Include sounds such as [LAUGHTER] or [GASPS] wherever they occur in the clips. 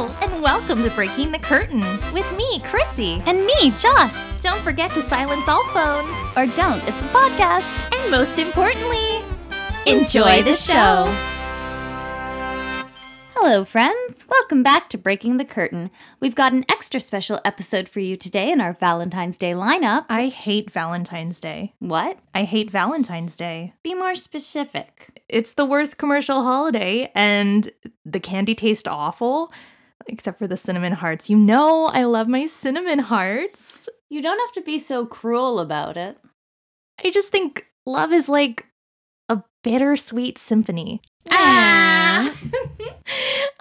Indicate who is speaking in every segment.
Speaker 1: Hello, and welcome to Breaking the Curtain with me, Chrissy.
Speaker 2: And me, Joss.
Speaker 1: Don't forget to silence all phones.
Speaker 2: Or don't, it's a podcast.
Speaker 1: And most importantly,
Speaker 2: enjoy the show. Hello, friends. Welcome back to Breaking the Curtain. We've got an extra special episode for you today in our Valentine's Day lineup.
Speaker 1: I hate Valentine's Day.
Speaker 2: What?
Speaker 1: I hate Valentine's Day.
Speaker 2: Be more specific.
Speaker 1: It's the worst commercial holiday, and the candy tastes awful, except for the cinnamon hearts. You know, I love my cinnamon hearts.
Speaker 2: You don't have to be so cruel about it.
Speaker 1: I just think love is like a bittersweet symphony.
Speaker 2: Ah! [LAUGHS]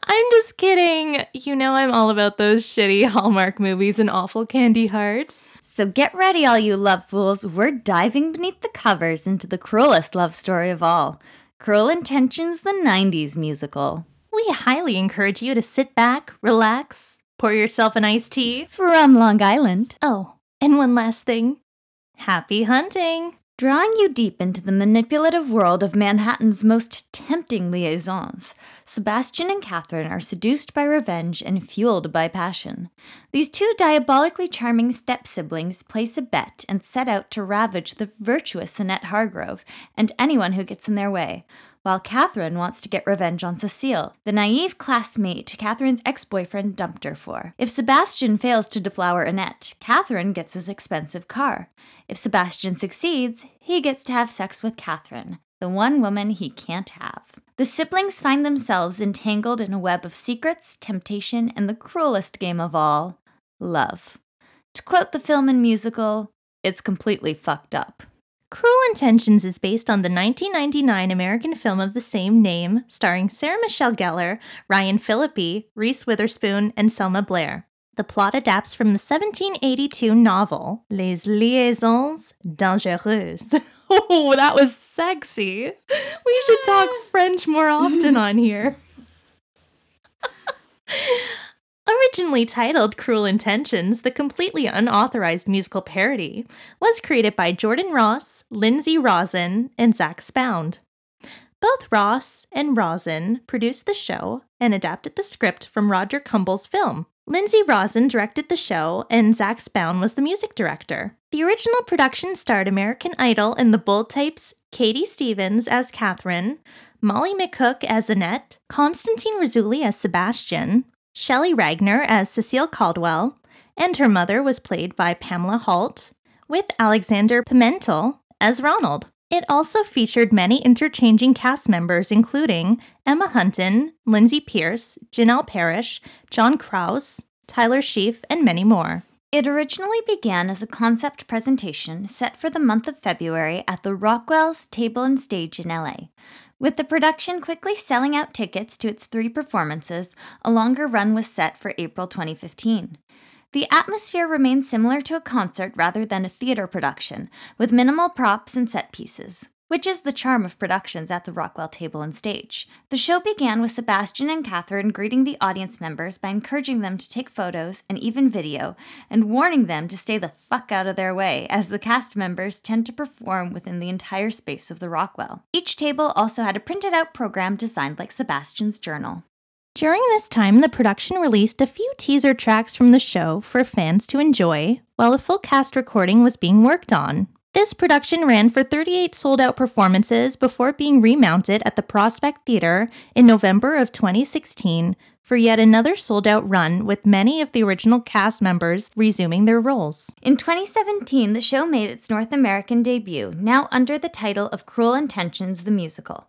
Speaker 1: I'm just kidding. You know, I'm all about those shitty Hallmark movies and awful candy hearts.
Speaker 2: So get ready, all you love fools. We're diving beneath the covers into the cruelest love story of all Cruel Intentions, the 90s musical.
Speaker 1: We highly encourage you to sit back, relax, pour yourself an iced tea.
Speaker 2: From Long Island.
Speaker 1: Oh, and one last thing happy hunting!
Speaker 2: Drawing you deep into the manipulative world of Manhattan's most tempting liaisons, Sebastian and Catherine are seduced by revenge and fueled by passion. These two diabolically charming step siblings place a bet and set out to ravage the virtuous Annette Hargrove and anyone who gets in their way, while Catherine wants to get revenge on Cecile, the naive classmate Catherine's ex boyfriend dumped her for. If Sebastian fails to deflower Annette, Catherine gets his expensive car. If Sebastian succeeds, he gets to have sex with Catherine, the one woman he can't have. The siblings find themselves entangled in a web of secrets, temptation, and the cruelest game of all love. To quote the film and musical, it's completely fucked up.
Speaker 1: Cruel Intentions is based on the 1999 American film of the same name, starring Sarah Michelle Gellar, Ryan Phillippe, Reese Witherspoon, and Selma Blair. The plot adapts from the 1782 novel Les Liaisons Dangereuses. [LAUGHS] Oh, that was sexy. We should talk French more often on here. [LAUGHS] Originally titled Cruel Intentions, the completely unauthorized musical parody was created by Jordan Ross, Lindsay Rosin, and Zach Spound. Both Ross and Rosin produced the show and adapted the script from Roger Kumble's film. Lindsay Rosin directed the show, and Zach Spound was the music director. The original production starred American Idol and the Bold Types Katie Stevens as Catherine, Molly McCook as Annette, Constantine Rousouli as Sebastian, Shelley Regner as Cecile Caldwell, and her mother was played by Pamela Holt, with Alexander Pimentel as Ronald. It also featured many interchanging cast members, including Emma Hunton, Lindsay Pierce, Janel Parrish, John Krause, Tyler Sheaf, and many more.
Speaker 2: It originally began as a concept presentation set for the month of February at the Rockwell's Table and Stage in LA. With the production quickly selling out tickets to its three performances, a longer run was set for April 2015. The atmosphere remained similar to a concert rather than a theater production, with minimal props and set pieces which is the charm of productions at the Rockwell Table and Stage. The show began with Sebastian and Catherine greeting the audience members by encouraging them to take photos and even video, and warning them to stay the fuck out of their way, as the cast members tend to perform within the entire space of the Rockwell. Each table also had a printed out program designed like Sebastian's journal.
Speaker 1: During this time, the production released a few teaser tracks from the show for fans to enjoy, while a full cast recording was being worked on. This production ran for 38 sold out performances before being remounted at the Prospect Theater in November of 2016 for yet another sold out run, with many of the original cast members resuming their roles.
Speaker 2: In 2017, the show made its North American debut, now under the title of Cruel Intentions the Musical.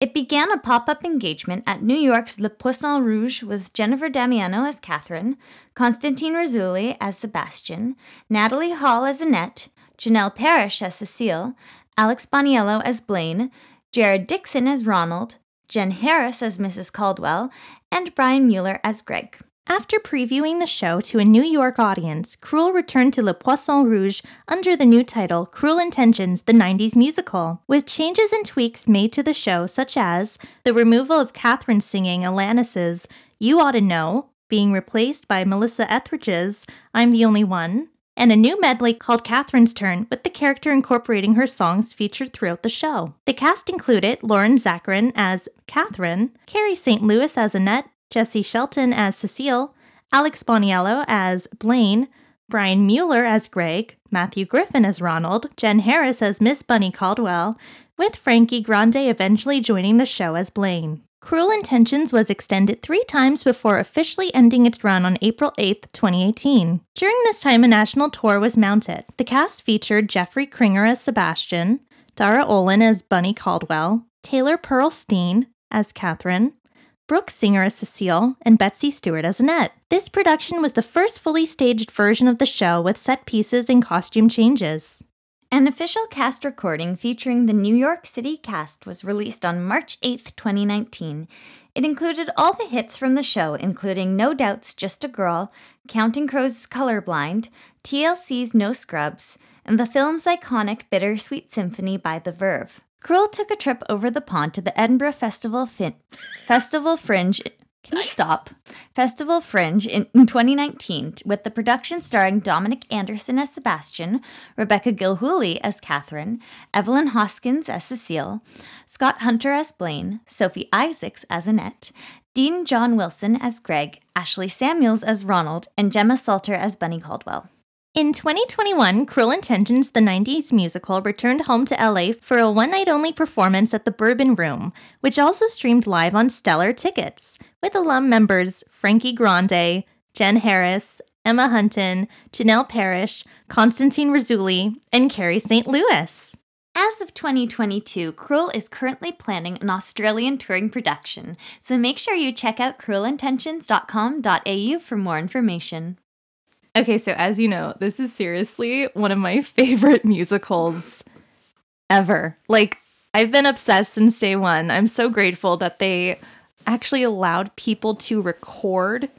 Speaker 2: It began a pop up engagement at New York's Le Poisson Rouge with Jennifer Damiano as Catherine, Constantine Rousouli as Sebastian, Natalie Hall as Annette, Janel Parrish as Cecile, Alex Boniello as Blaine, Jared Dixon as Ronald, Jen Harris as Mrs. Caldwell, and Brian Mueller as Greg.
Speaker 1: After previewing the show to a New York audience, Cruel returned to Le Poisson Rouge under the new title Cruel Intentions The 90s Musical, with changes and tweaks made to the show, such as the removal of Catherine singing Alanis's You Ought to Know, being replaced by Melissa Etheridge's I'm the Only One, and a new medley called Catherine's Turn, with the character incorporating her songs featured throughout the show. The cast included Lauren Zakrin as Catherine, Carrie St. Louis as Annette, Jesse Shelton as Cecile, Alex Boniello as Blaine, Brian Mueller as Greg, Matthew Griffin as Ronald, Jen Harris as Miss Bunny Caldwell, with Frankie Grande eventually joining the show as Blaine. Cruel Intentions was extended three times before officially ending its run on April 8, 2018. During this time, a national tour was mounted. The cast featured Jeffrey Kringer as Sebastian, Dara Olin as Bunny Caldwell, Taylor Pearl Steen as Catherine, Brooke Singer as Cecile, and Betsy Stewart as Annette. This production was the first fully staged version of the show with set pieces and costume changes.
Speaker 2: An official cast recording featuring the New York City cast was released on March 8, 2019. It included all the hits from the show, including No Doubt's Just a Girl, Counting Crows' Colorblind, TLC's No Scrubs, and the film's iconic Bittersweet Symphony by The Verve. Cruel took a trip over the pond to the Edinburgh Festival fin- [LAUGHS] Festival Fringe can you stop? Festival Fringe in 2019 with the production starring Dominic Anderson as Sebastian, Rebecca Gilhooly as Catherine, Evelyn Hoskins as Cecile, Scott Hunter as Blaine, Sophie Isaacs as Annette, Dean John Wilson as Greg, Ashley Samuels as Ronald, and Gemma Salter as Bunny Caldwell.
Speaker 1: In 2021, Cruel Intentions, the 90s musical, returned home to LA for a one night only performance at the Bourbon Room, which also streamed live on Stellar Tickets, with alum members Frankie Grande, Jen Harris, Emma Hunton, Janel Parrish, Constantine Rousouli, and Carrie St. Louis.
Speaker 2: As of 2022, Cruel is currently planning an Australian touring production, so make sure you check out cruelintentions.com.au for more information.
Speaker 1: Okay, so as you know, this is seriously one of my [LAUGHS] favorite musicals ever. Like, I've been obsessed since day one. I'm so grateful that they actually allowed people to record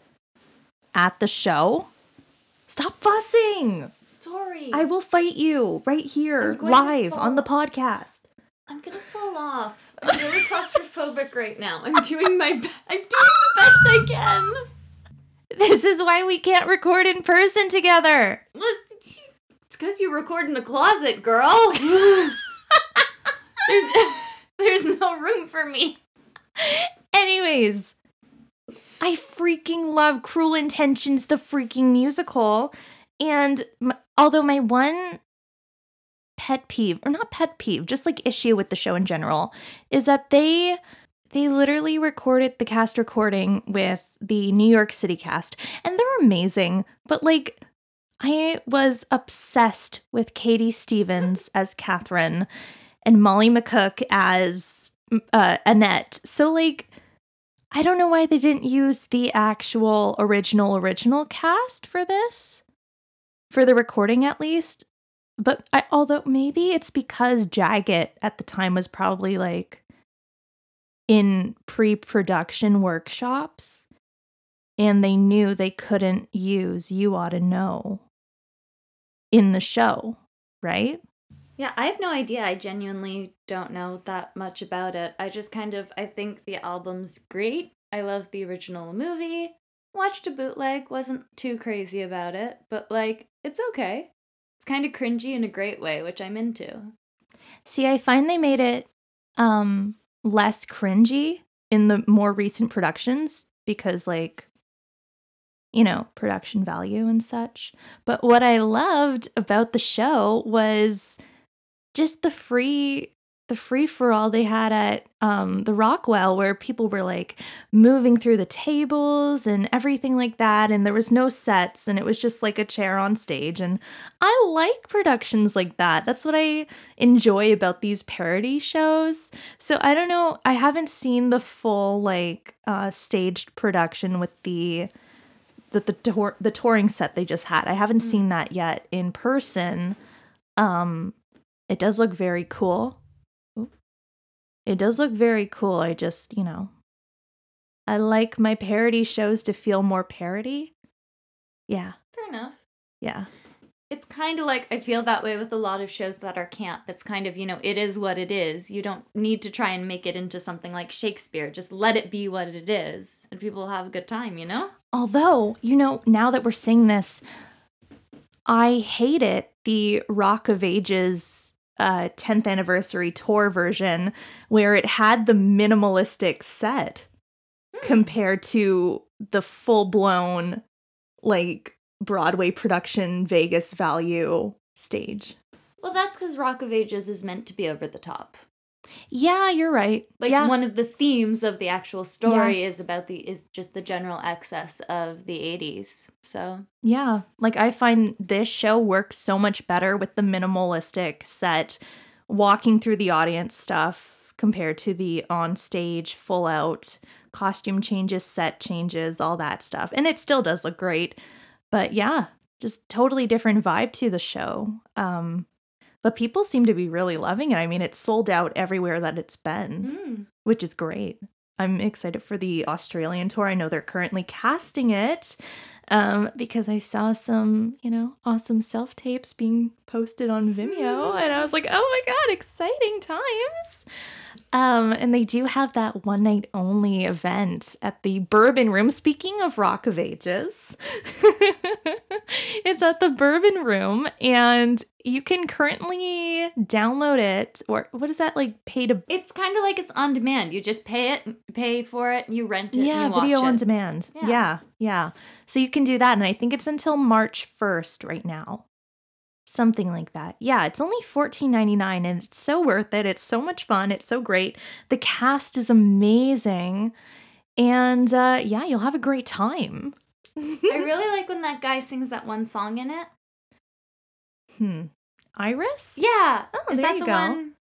Speaker 1: at the show. Stop fussing!
Speaker 2: Sorry.
Speaker 1: I will fight you right here, live on the podcast.
Speaker 2: I'm gonna fall off. I'm really claustrophobic right now. I'm doing my be- I'm doing the best I can.
Speaker 1: This is why we can't record in person together.
Speaker 2: Well, it's because you record in a closet, girl. [LAUGHS] there's [LAUGHS] there's no room for me.
Speaker 1: Anyways, I freaking love Cruel Intentions, the freaking musical. And m- although my one pet peeve, or not pet peeve, just like issue with the show in general, is that they they literally recorded the cast recording with the New York City cast, and they're amazing. But like, I was obsessed with Katie Stevens [LAUGHS] as Catherine and Molly McCook as uh, Annette. So like, I don't know why they didn't use the actual original original cast for this, for the recording at least. But I, although maybe it's because Jagged at the time was probably like in pre production workshops and they knew they couldn't use You Ought to Know in the show, right?
Speaker 2: Yeah, I have no idea. I genuinely don't know that much about it. I just kind of I think the album's great. I love the original movie. Watched a bootleg, wasn't too crazy about it, but like it's okay. It's kind of cringy in a great way, which I'm into.
Speaker 1: See, I find they made it um less cringy in the more recent productions because like you know, production value and such. But what I loved about the show was just the free the free for all they had at um, the Rockwell, where people were like moving through the tables and everything like that, and there was no sets, and it was just like a chair on stage. And I like productions like that. That's what I enjoy about these parody shows. So I don't know. I haven't seen the full like uh, staged production with the the the, tour, the touring set they just had. I haven't mm. seen that yet in person. Um, it does look very cool. It does look very cool. I just, you know, I like my parody shows to feel more parody. Yeah.
Speaker 2: Fair enough.
Speaker 1: Yeah.
Speaker 2: It's kind of like I feel that way with a lot of shows that are camp. It's kind of, you know, it is what it is. You don't need to try and make it into something like Shakespeare. Just let it be what it is, and people will have a good time, you know?
Speaker 1: Although, you know, now that we're seeing this, I hate it. The Rock of Ages uh, 10th anniversary tour version where it had the minimalistic set. compared to the full blown like Broadway production Vegas value stage.
Speaker 2: Well, that's because Rock of Ages is meant to be over the top.
Speaker 1: Yeah, you're right.
Speaker 2: Like
Speaker 1: yeah.
Speaker 2: one of the themes of the actual story is about the is just the general excess of the 80s. So,
Speaker 1: Yeah, like I find this show works so much better with the minimalistic set, walking through the audience stuff compared to the on stage full out costume changes, set changes, all that stuff. And it still does look great. But yeah, just totally different vibe to the show. Um but people seem to be really loving it. I mean, it's sold out everywhere that it's been
Speaker 2: mm.
Speaker 1: which is great. I'm excited for the Australian tour. I know they're currently casting it um, because I saw some, you know, awesome self tapes being posted on Vimeo, and I was like, oh my god, exciting times! Um, and they do have that one night only event at the Bourbon Room. Speaking of Rock of Ages, [LAUGHS] it's at the Bourbon Room, and you can currently download it, or what is that like? Pay to
Speaker 2: it's kind of like it's on demand. You just pay it, pay for it, you rent it,
Speaker 1: yeah,
Speaker 2: and you
Speaker 1: video on
Speaker 2: it.
Speaker 1: demand.
Speaker 2: Yeah.
Speaker 1: Yeah. yeah, So you can do that, and I think it's until March first right now, something like that. Yeah, it's only fourteen ninety nine, and it's so worth it. It's so much fun. It's so great. The cast is amazing, and uh, yeah, you'll have a great time.
Speaker 2: I [LAUGHS] really like when that guy sings that one song in it.
Speaker 1: Hmm. Iris?
Speaker 2: Yeah.
Speaker 1: Oh,
Speaker 2: is
Speaker 1: there
Speaker 2: that
Speaker 1: you
Speaker 2: the
Speaker 1: go.
Speaker 2: one?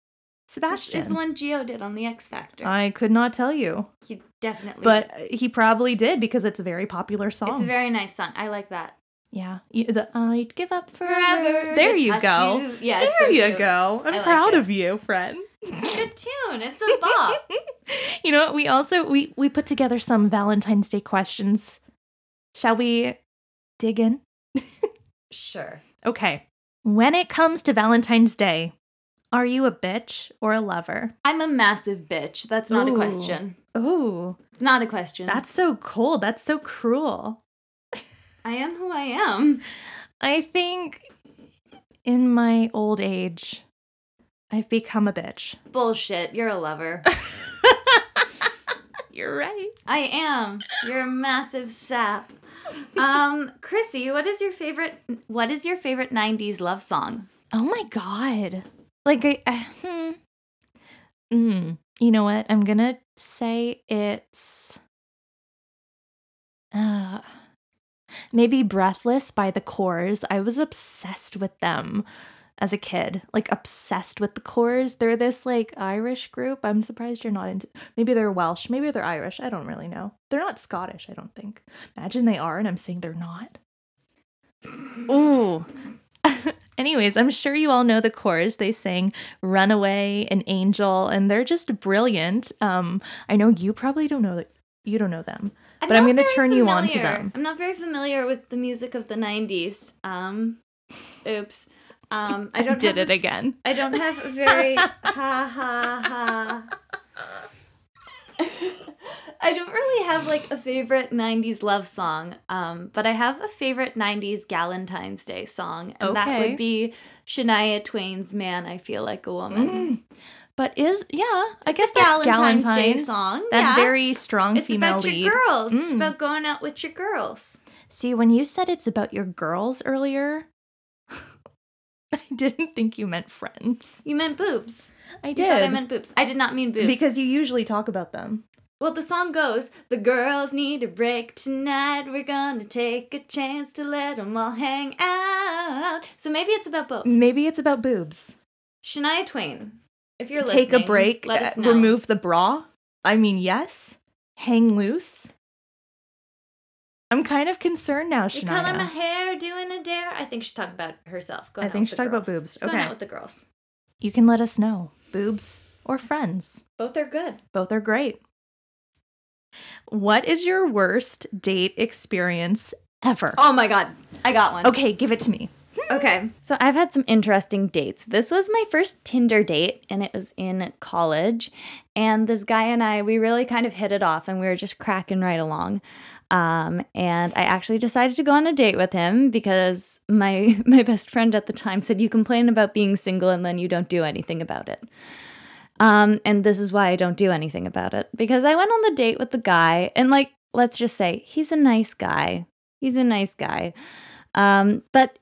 Speaker 1: Sebastian.
Speaker 2: Is the one Geo did on the X Factor.
Speaker 1: I could not tell you,
Speaker 2: he definitely
Speaker 1: but he probably did because it's a very popular song.
Speaker 2: It's a very nice song. I like that.
Speaker 1: Yeah. You- The I'd give up forever.
Speaker 2: Forever.
Speaker 1: There you go.
Speaker 2: you. Yeah, it's
Speaker 1: There you go. I'm
Speaker 2: like
Speaker 1: proud
Speaker 2: it.
Speaker 1: of you, friend.
Speaker 2: It's a good tune. It's a bop. [LAUGHS]
Speaker 1: you know, what? we also we we put together some Valentine's Day questions. Shall we dig in?
Speaker 2: sure.
Speaker 1: Okay. When it comes to Valentine's Day, are you a bitch or a lover?
Speaker 2: I'm a massive bitch. That's not a
Speaker 1: Ooh.
Speaker 2: question.
Speaker 1: Ooh,
Speaker 2: Not a question.
Speaker 1: that's so cold. That's so cruel.
Speaker 2: I am who I am.
Speaker 1: I think in my old age, I've become a bitch.
Speaker 2: Bullshit. You're a lover. [LAUGHS]
Speaker 1: You're right.
Speaker 2: I am. You're a massive sap. Um, Chrissy, what is your favorite? What is your favorite '90s love song?
Speaker 1: Oh my god. Like I, I hmm. Mm, you know what? I'm going to say it's uh maybe Breathless by the Corrs. I was obsessed with them as a kid. Like obsessed with the Corrs. They're this like Irish group. I'm surprised you're not into Maybe they're Welsh, maybe they're Irish. I don't really know. They're not Scottish, I don't think. Imagine they are and I'm saying they're not. Ooh. [LAUGHS] Anyways, I'm sure you all know the chorus. They sang Runaway and Angel, and they're just brilliant. Um, I know you probably don't know that you don't know them. But I'm gonna
Speaker 2: very
Speaker 1: turn you on to them.
Speaker 2: I'm not very familiar with the music of the '90s. Um, oops. Um, [LAUGHS] I don't
Speaker 1: did
Speaker 2: have
Speaker 1: it again.
Speaker 2: I don't have a very [LAUGHS] ha ha ha. [LAUGHS] I don't really have like a favorite 90s love song, um, but I have a favorite 90s Galentine's Day song, and that would be Shania Twain's Man, I Feel Like a Woman.
Speaker 1: Mm. But is yeah, I guess
Speaker 2: a
Speaker 1: that's
Speaker 2: Galentine's Day song,
Speaker 1: That's
Speaker 2: yeah.
Speaker 1: very strong
Speaker 2: It's
Speaker 1: female
Speaker 2: about
Speaker 1: lead.
Speaker 2: your girls. It's
Speaker 1: Mm.
Speaker 2: about going out with your girls.
Speaker 1: See, when you said it's about your girls earlier, [LAUGHS] I didn't think you meant friends.
Speaker 2: You meant boobs.
Speaker 1: I
Speaker 2: thought I meant boobs. I did not mean boobs.
Speaker 1: because you usually talk about them.
Speaker 2: Well, the song goes, The girls need a break tonight. We're gonna take a chance to let them all hang out. So maybe it's about both.
Speaker 1: Maybe it's about boobs.
Speaker 2: Shania Twain, if you're
Speaker 1: Take a break,
Speaker 2: let
Speaker 1: uh, remove the bra. I mean, yes. Hang loose. I'm kind of concerned now,
Speaker 2: You comb my
Speaker 1: Shania.
Speaker 2: hair, doing a dare. I think she's talking about herself. Going
Speaker 1: I think she's talking about boobs.
Speaker 2: She's going
Speaker 1: Okay.
Speaker 2: out with the girls.
Speaker 1: You can let us know. Boobs or friends.
Speaker 2: Both are good.
Speaker 1: Both are great. What is your worst date experience ever?
Speaker 2: Oh my god, I got one.
Speaker 1: Okay, give it to me.
Speaker 2: Okay. So I've had some interesting dates. This was my first Tinder date, and it was in college. And this guy and I, we really kind of hit it off, and we were just cracking right along. Um, and I actually decided to go on a date with him because my [LAUGHS] my best friend at the time said you complain about being single and then you don't do anything about it. Um, and this is why I don't do anything about it because I went on the date with the guy, and like, let's just say he's a nice guy. He's a nice guy. Um, but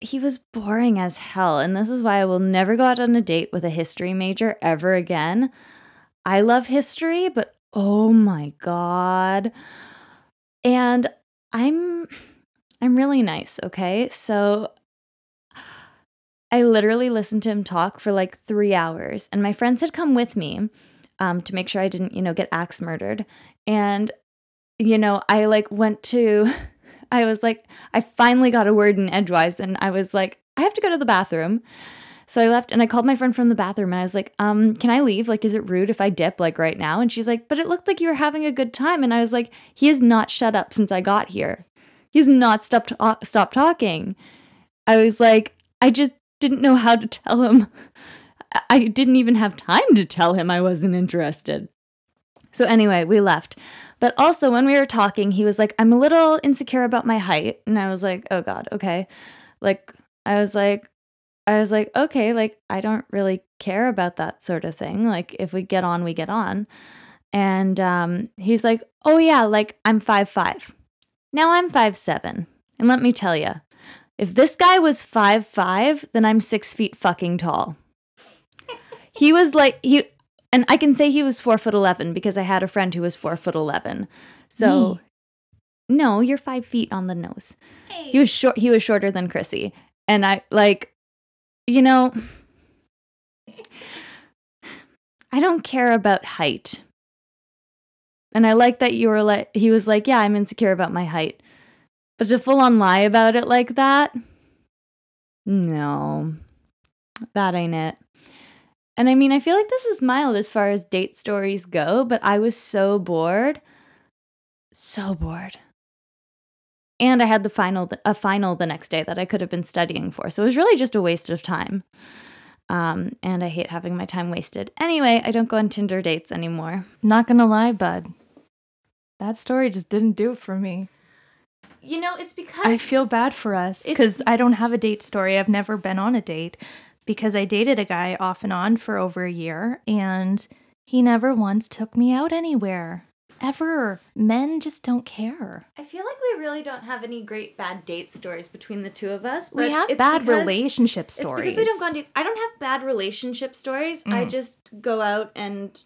Speaker 2: he was boring as hell. And this is why I will never go out on a date with a history major ever again. I love history, but oh my God. And I'm I'm really nice, okay? So I literally listened to him talk for like three hours, and my friends had come with me um, to make sure I didn't, you know, get axe murdered. And, you know, I like went to, [LAUGHS] I was like, I finally got a word in edgewise, and I was like, I have to go to the bathroom. So I left and I called my friend from the bathroom and I was like, um, can I leave? Like, is it rude if I dip like right now? And she's like, but it looked like you were having a good time. And I was like, he has not shut up since I got here. He's not stopped uh, stopped talking. I was like, I just didn't know how to tell him. I didn't even have time to tell him I wasn't interested. So, anyway, we left. But also, when we were talking, he was like, I'm a little insecure about my height. And I was like, oh God, okay. Like, I was like, I was like, okay, like, I don't really care about that sort of thing. Like, if we get on, we get on. And um, he's like, oh, yeah, like, I'm five five. Now I'm five seven. And let me tell you, if this guy was five five, then I'm six feet fucking tall. he was like he, and I can say he was four foot eleven because I had a friend who was four foot eleven. So,
Speaker 1: Me?
Speaker 2: no, you're five feet on the nose.
Speaker 1: Hey.
Speaker 2: He was short. He was shorter than Chrissy, and I like, you know, I don't care about height. And I like that you were like, he was like, yeah, I'm insecure about my height. But to full on lie about it like that, no, that ain't it. And I mean, I feel like this is mild as far as date stories go, but I was so bored. So bored. And I had the final a final the next day that I could have been studying for. So it was really just a waste of time. Um, and I hate having my time wasted. Anyway, I don't go on Tinder dates anymore.
Speaker 1: Not gonna lie, bud. That story just didn't do it for me.
Speaker 2: You know, it's because
Speaker 1: I feel bad for us because I don't have a date story. I've never been on a date because I dated a guy off and on for over a year and he never once took me out anywhere. Ever. Men just don't care.
Speaker 2: I feel like we really don't have any great bad date stories between the two of us.
Speaker 1: We have
Speaker 2: it's
Speaker 1: bad relationship
Speaker 2: It's
Speaker 1: stories.
Speaker 2: because we don't go on dates. I don't have bad relationship stories. I
Speaker 1: Mm.
Speaker 2: just go out and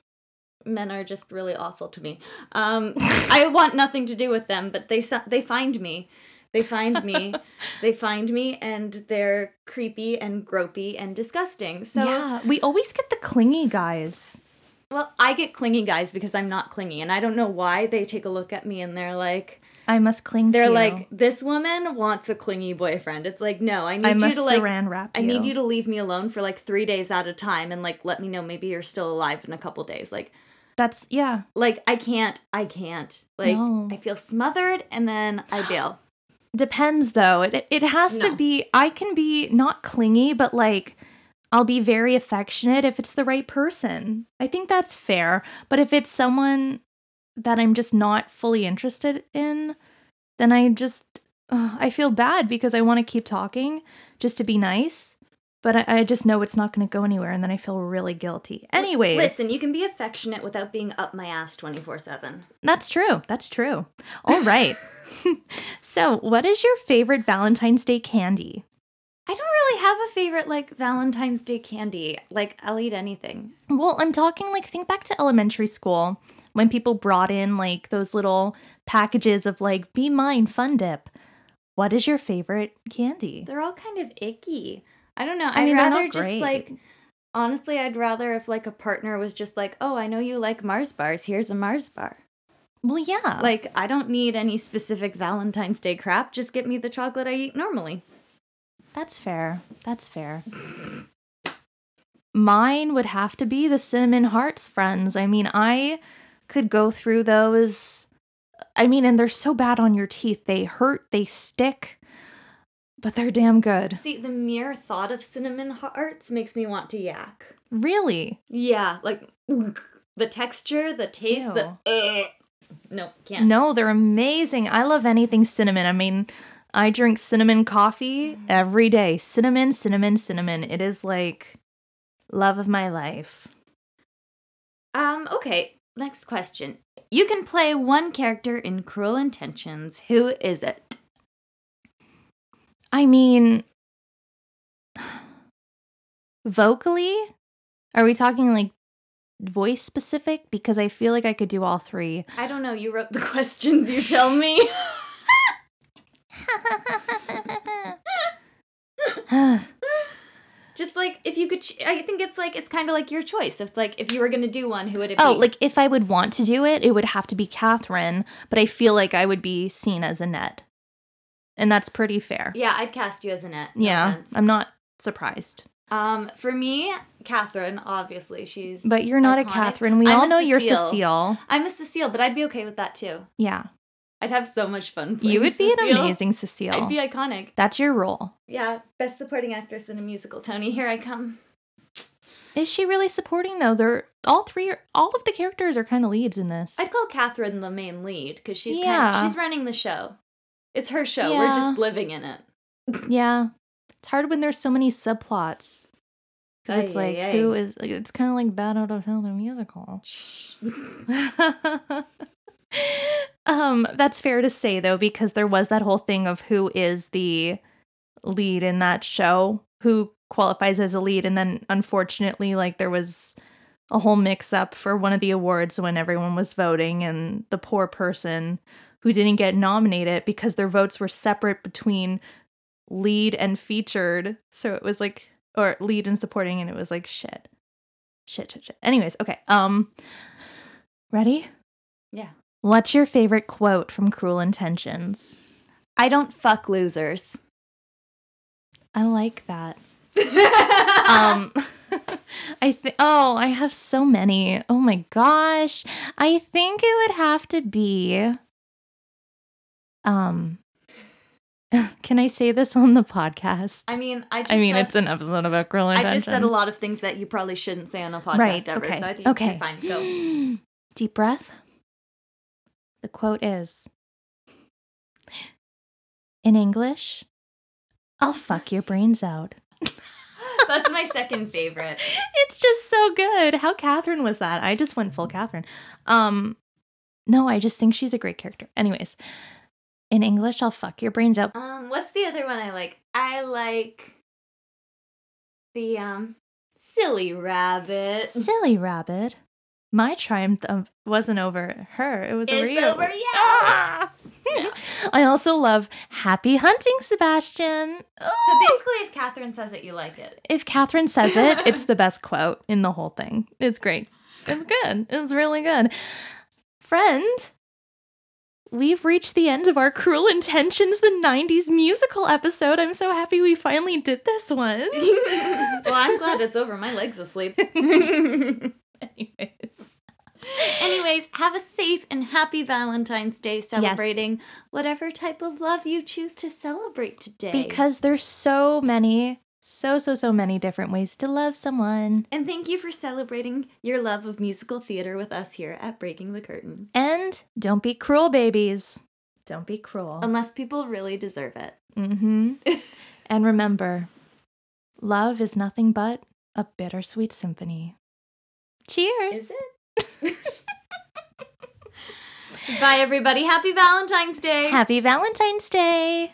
Speaker 2: men are just really awful to me. Um, [LAUGHS] I want nothing to do with them, but they su- they find me. They find me. [LAUGHS] they find me, and they're creepy and gropey and disgusting. So,
Speaker 1: yeah, we always get the clingy guys.
Speaker 2: well, I get clingy guys because I'm not clingy, and I don't know why they take a look at me and they're like,
Speaker 1: I must cling
Speaker 2: they're
Speaker 1: you.
Speaker 2: like, this woman wants a clingy boyfriend. It's like, no, I need
Speaker 1: I
Speaker 2: you to like
Speaker 1: saran wrap
Speaker 2: I
Speaker 1: you.
Speaker 2: need you to leave me alone for like three days at a time and like let me know maybe you're still alive in a couple days. Like
Speaker 1: That's yeah.
Speaker 2: like I can't I can't. Like
Speaker 1: No.
Speaker 2: I feel smothered and then I [GASPS] bail.
Speaker 1: Depends though. It it has to be I can be not clingy, but like I'll be very affectionate if it's the right person. I think that's fair. But if it's someone that I'm just not fully interested in, then I just uh, I feel bad because I want to keep talking just to be nice. But I, I just know it's not going to go anywhere, and then I feel really guilty. Anyways,
Speaker 2: Listen, you can be affectionate without being up my ass 24/7.
Speaker 1: That's true. That's true. All right. [LAUGHS] so, what is your favorite Valentine's Day candy?
Speaker 2: I don't really have a favorite like Valentine's Day candy. Like I'll eat anything.
Speaker 1: Well, I'm talking like think back to elementary school when people brought in like those little packages of like be mine fun dip. What is your favorite candy?
Speaker 2: They're all kind of icky. I don't know.
Speaker 1: I
Speaker 2: I'd
Speaker 1: mean,
Speaker 2: rather just
Speaker 1: great.
Speaker 2: like honestly, I'd rather if like a partner was just like, "Oh, I know you like Mars bars. Here's a Mars bar."
Speaker 1: Well, yeah.
Speaker 2: Like, I don't need any specific Valentine's Day crap. Just get me the chocolate I eat normally.
Speaker 1: that's fair. That's fair. [LAUGHS] Mine would have to be the cinnamon hearts, friends. I mean, I could go through those. I mean, and they're so bad on your teeth. They hurt, they stick, but they're damn good.
Speaker 2: See, the mere thought of cinnamon hearts makes me want to yak.
Speaker 1: Really?
Speaker 2: Yeah, like the texture, the taste, the. no, can't.
Speaker 1: No, they're amazing. I love anything cinnamon. I mean, I drink cinnamon coffee every day. Cinnamon, cinnamon, cinnamon. It is like Love of my life.
Speaker 2: Um, okay, next question. You can play one character in Cruel Intentions. Who is it?
Speaker 1: I mean, vocally, are we talking like voice specific? Because I feel like I could do all three.
Speaker 2: I don't know. You wrote the [LAUGHS] questions, you tell me. [LAUGHS] Just like if you could, ch- I think it's like it's kind of like your choice. It's like if you were gonna do one, who would it
Speaker 1: oh,
Speaker 2: be?
Speaker 1: like if I would want to do it, it would have to be Catherine, but I feel like I would be seen as Annette. And that's pretty fair.
Speaker 2: yeah, I'd cast you as Annette. no
Speaker 1: yeah,
Speaker 2: offense.
Speaker 1: I'm not surprised.
Speaker 2: Um, for me, Catherine. Obviously, she's.
Speaker 1: But you're not a. Catherine. We
Speaker 2: I'm
Speaker 1: all know you're
Speaker 2: Cecile.
Speaker 1: Cecile.
Speaker 2: I'm a Cecile, but I'd be okay with that too.
Speaker 1: Yeah.
Speaker 2: I'd have so much fun. Playing
Speaker 1: You would be an amazing Cecile.
Speaker 2: I'd be iconic.
Speaker 1: That's your role.
Speaker 2: Yeah, best supporting actress in a musical. Tony, here I come.
Speaker 1: Is she really supporting though? They're all three. Are, all of the characters are kind of leads in this.
Speaker 2: I'd call Catherine the main lead because she's kind
Speaker 1: Yeah.
Speaker 2: of, she's running the show. It's her show.
Speaker 1: Yeah.
Speaker 2: We're just living in it.
Speaker 1: yeah, it's hard when there's so many subplots. Because it's like,
Speaker 2: ay, ay.
Speaker 1: who is? Like, it's kind of like Bat Out of Hell the musical. [LAUGHS] um, that's fair to say though, because there was that whole thing of who is the lead in that show, who qualifies as a lead, and then unfortunately, like there was a whole mix up for one of the awards when everyone was voting, and the poor person who didn't get nominated because their votes were separate between lead and featured. So it was like, or lead and supporting, and it was like shit, shit, shit, shit. Anyways, okay. Um, ready?
Speaker 2: yeah.
Speaker 1: What's your favorite quote from Cruel Intentions?
Speaker 2: I don't fuck losers.
Speaker 1: I like that. [LAUGHS] Um [LAUGHS] I think oh, I have so many. Oh my gosh. I think it would have to be um [LAUGHS] Can I say this on the podcast?
Speaker 2: I mean, I just
Speaker 1: I mean,
Speaker 2: said,
Speaker 1: it's an episode about Cruel
Speaker 2: I just said a lot of things that you probably shouldn't say on a podcast
Speaker 1: right.
Speaker 2: ever.
Speaker 1: okay.
Speaker 2: So I think
Speaker 1: okay.
Speaker 2: you're fine. Go. [GASPS]
Speaker 1: Deep breath. The quote is In English, I'll fuck your brains out. [LAUGHS]
Speaker 2: That's my second favorite. [LAUGHS]
Speaker 1: it's just so good. How Catherine was that? I just went full Catherine. Um, no, I just think she's a great character. Anyways, in English, I'll fuck your brains out.
Speaker 2: Um, what's the other one I like? I like the um silly rabbit.
Speaker 1: Silly rabbit. My triumph um, wasn't over her. It was over
Speaker 2: It's
Speaker 1: you.
Speaker 2: over you.
Speaker 1: Ah! [LAUGHS] I also love happy hunting, Sebastian.
Speaker 2: So
Speaker 1: Oh!
Speaker 2: basically, if Catherine says it, you like it.
Speaker 1: if Catherine says it, [LAUGHS] it's the best quote in the whole thing. It's great. It's good. It's really good. Friend, we've reached the end of our Cruel Intentions, the 90s musical episode. I'm so happy we finally did this one. [LAUGHS] [LAUGHS]
Speaker 2: well, I'm glad it's over. My leg's asleep. [LAUGHS]
Speaker 1: Anyways.
Speaker 2: Anyways, have a safe and happy Valentine's Day celebrating whatever type of love you choose to celebrate today.
Speaker 1: Because there's so many, so, so, so many different ways to love someone.
Speaker 2: and thank you for celebrating your love of musical theater with us here at Breaking the Curtain.
Speaker 1: And don't be cruel, babies. Don't be cruel.
Speaker 2: Unless people really deserve it.
Speaker 1: Mm-hmm. [LAUGHS] and remember, love is nothing but a bittersweet symphony. Cheers. [LAUGHS]
Speaker 2: Bye, everybody. Happy Valentine's Day.
Speaker 1: Happy Valentine's Day.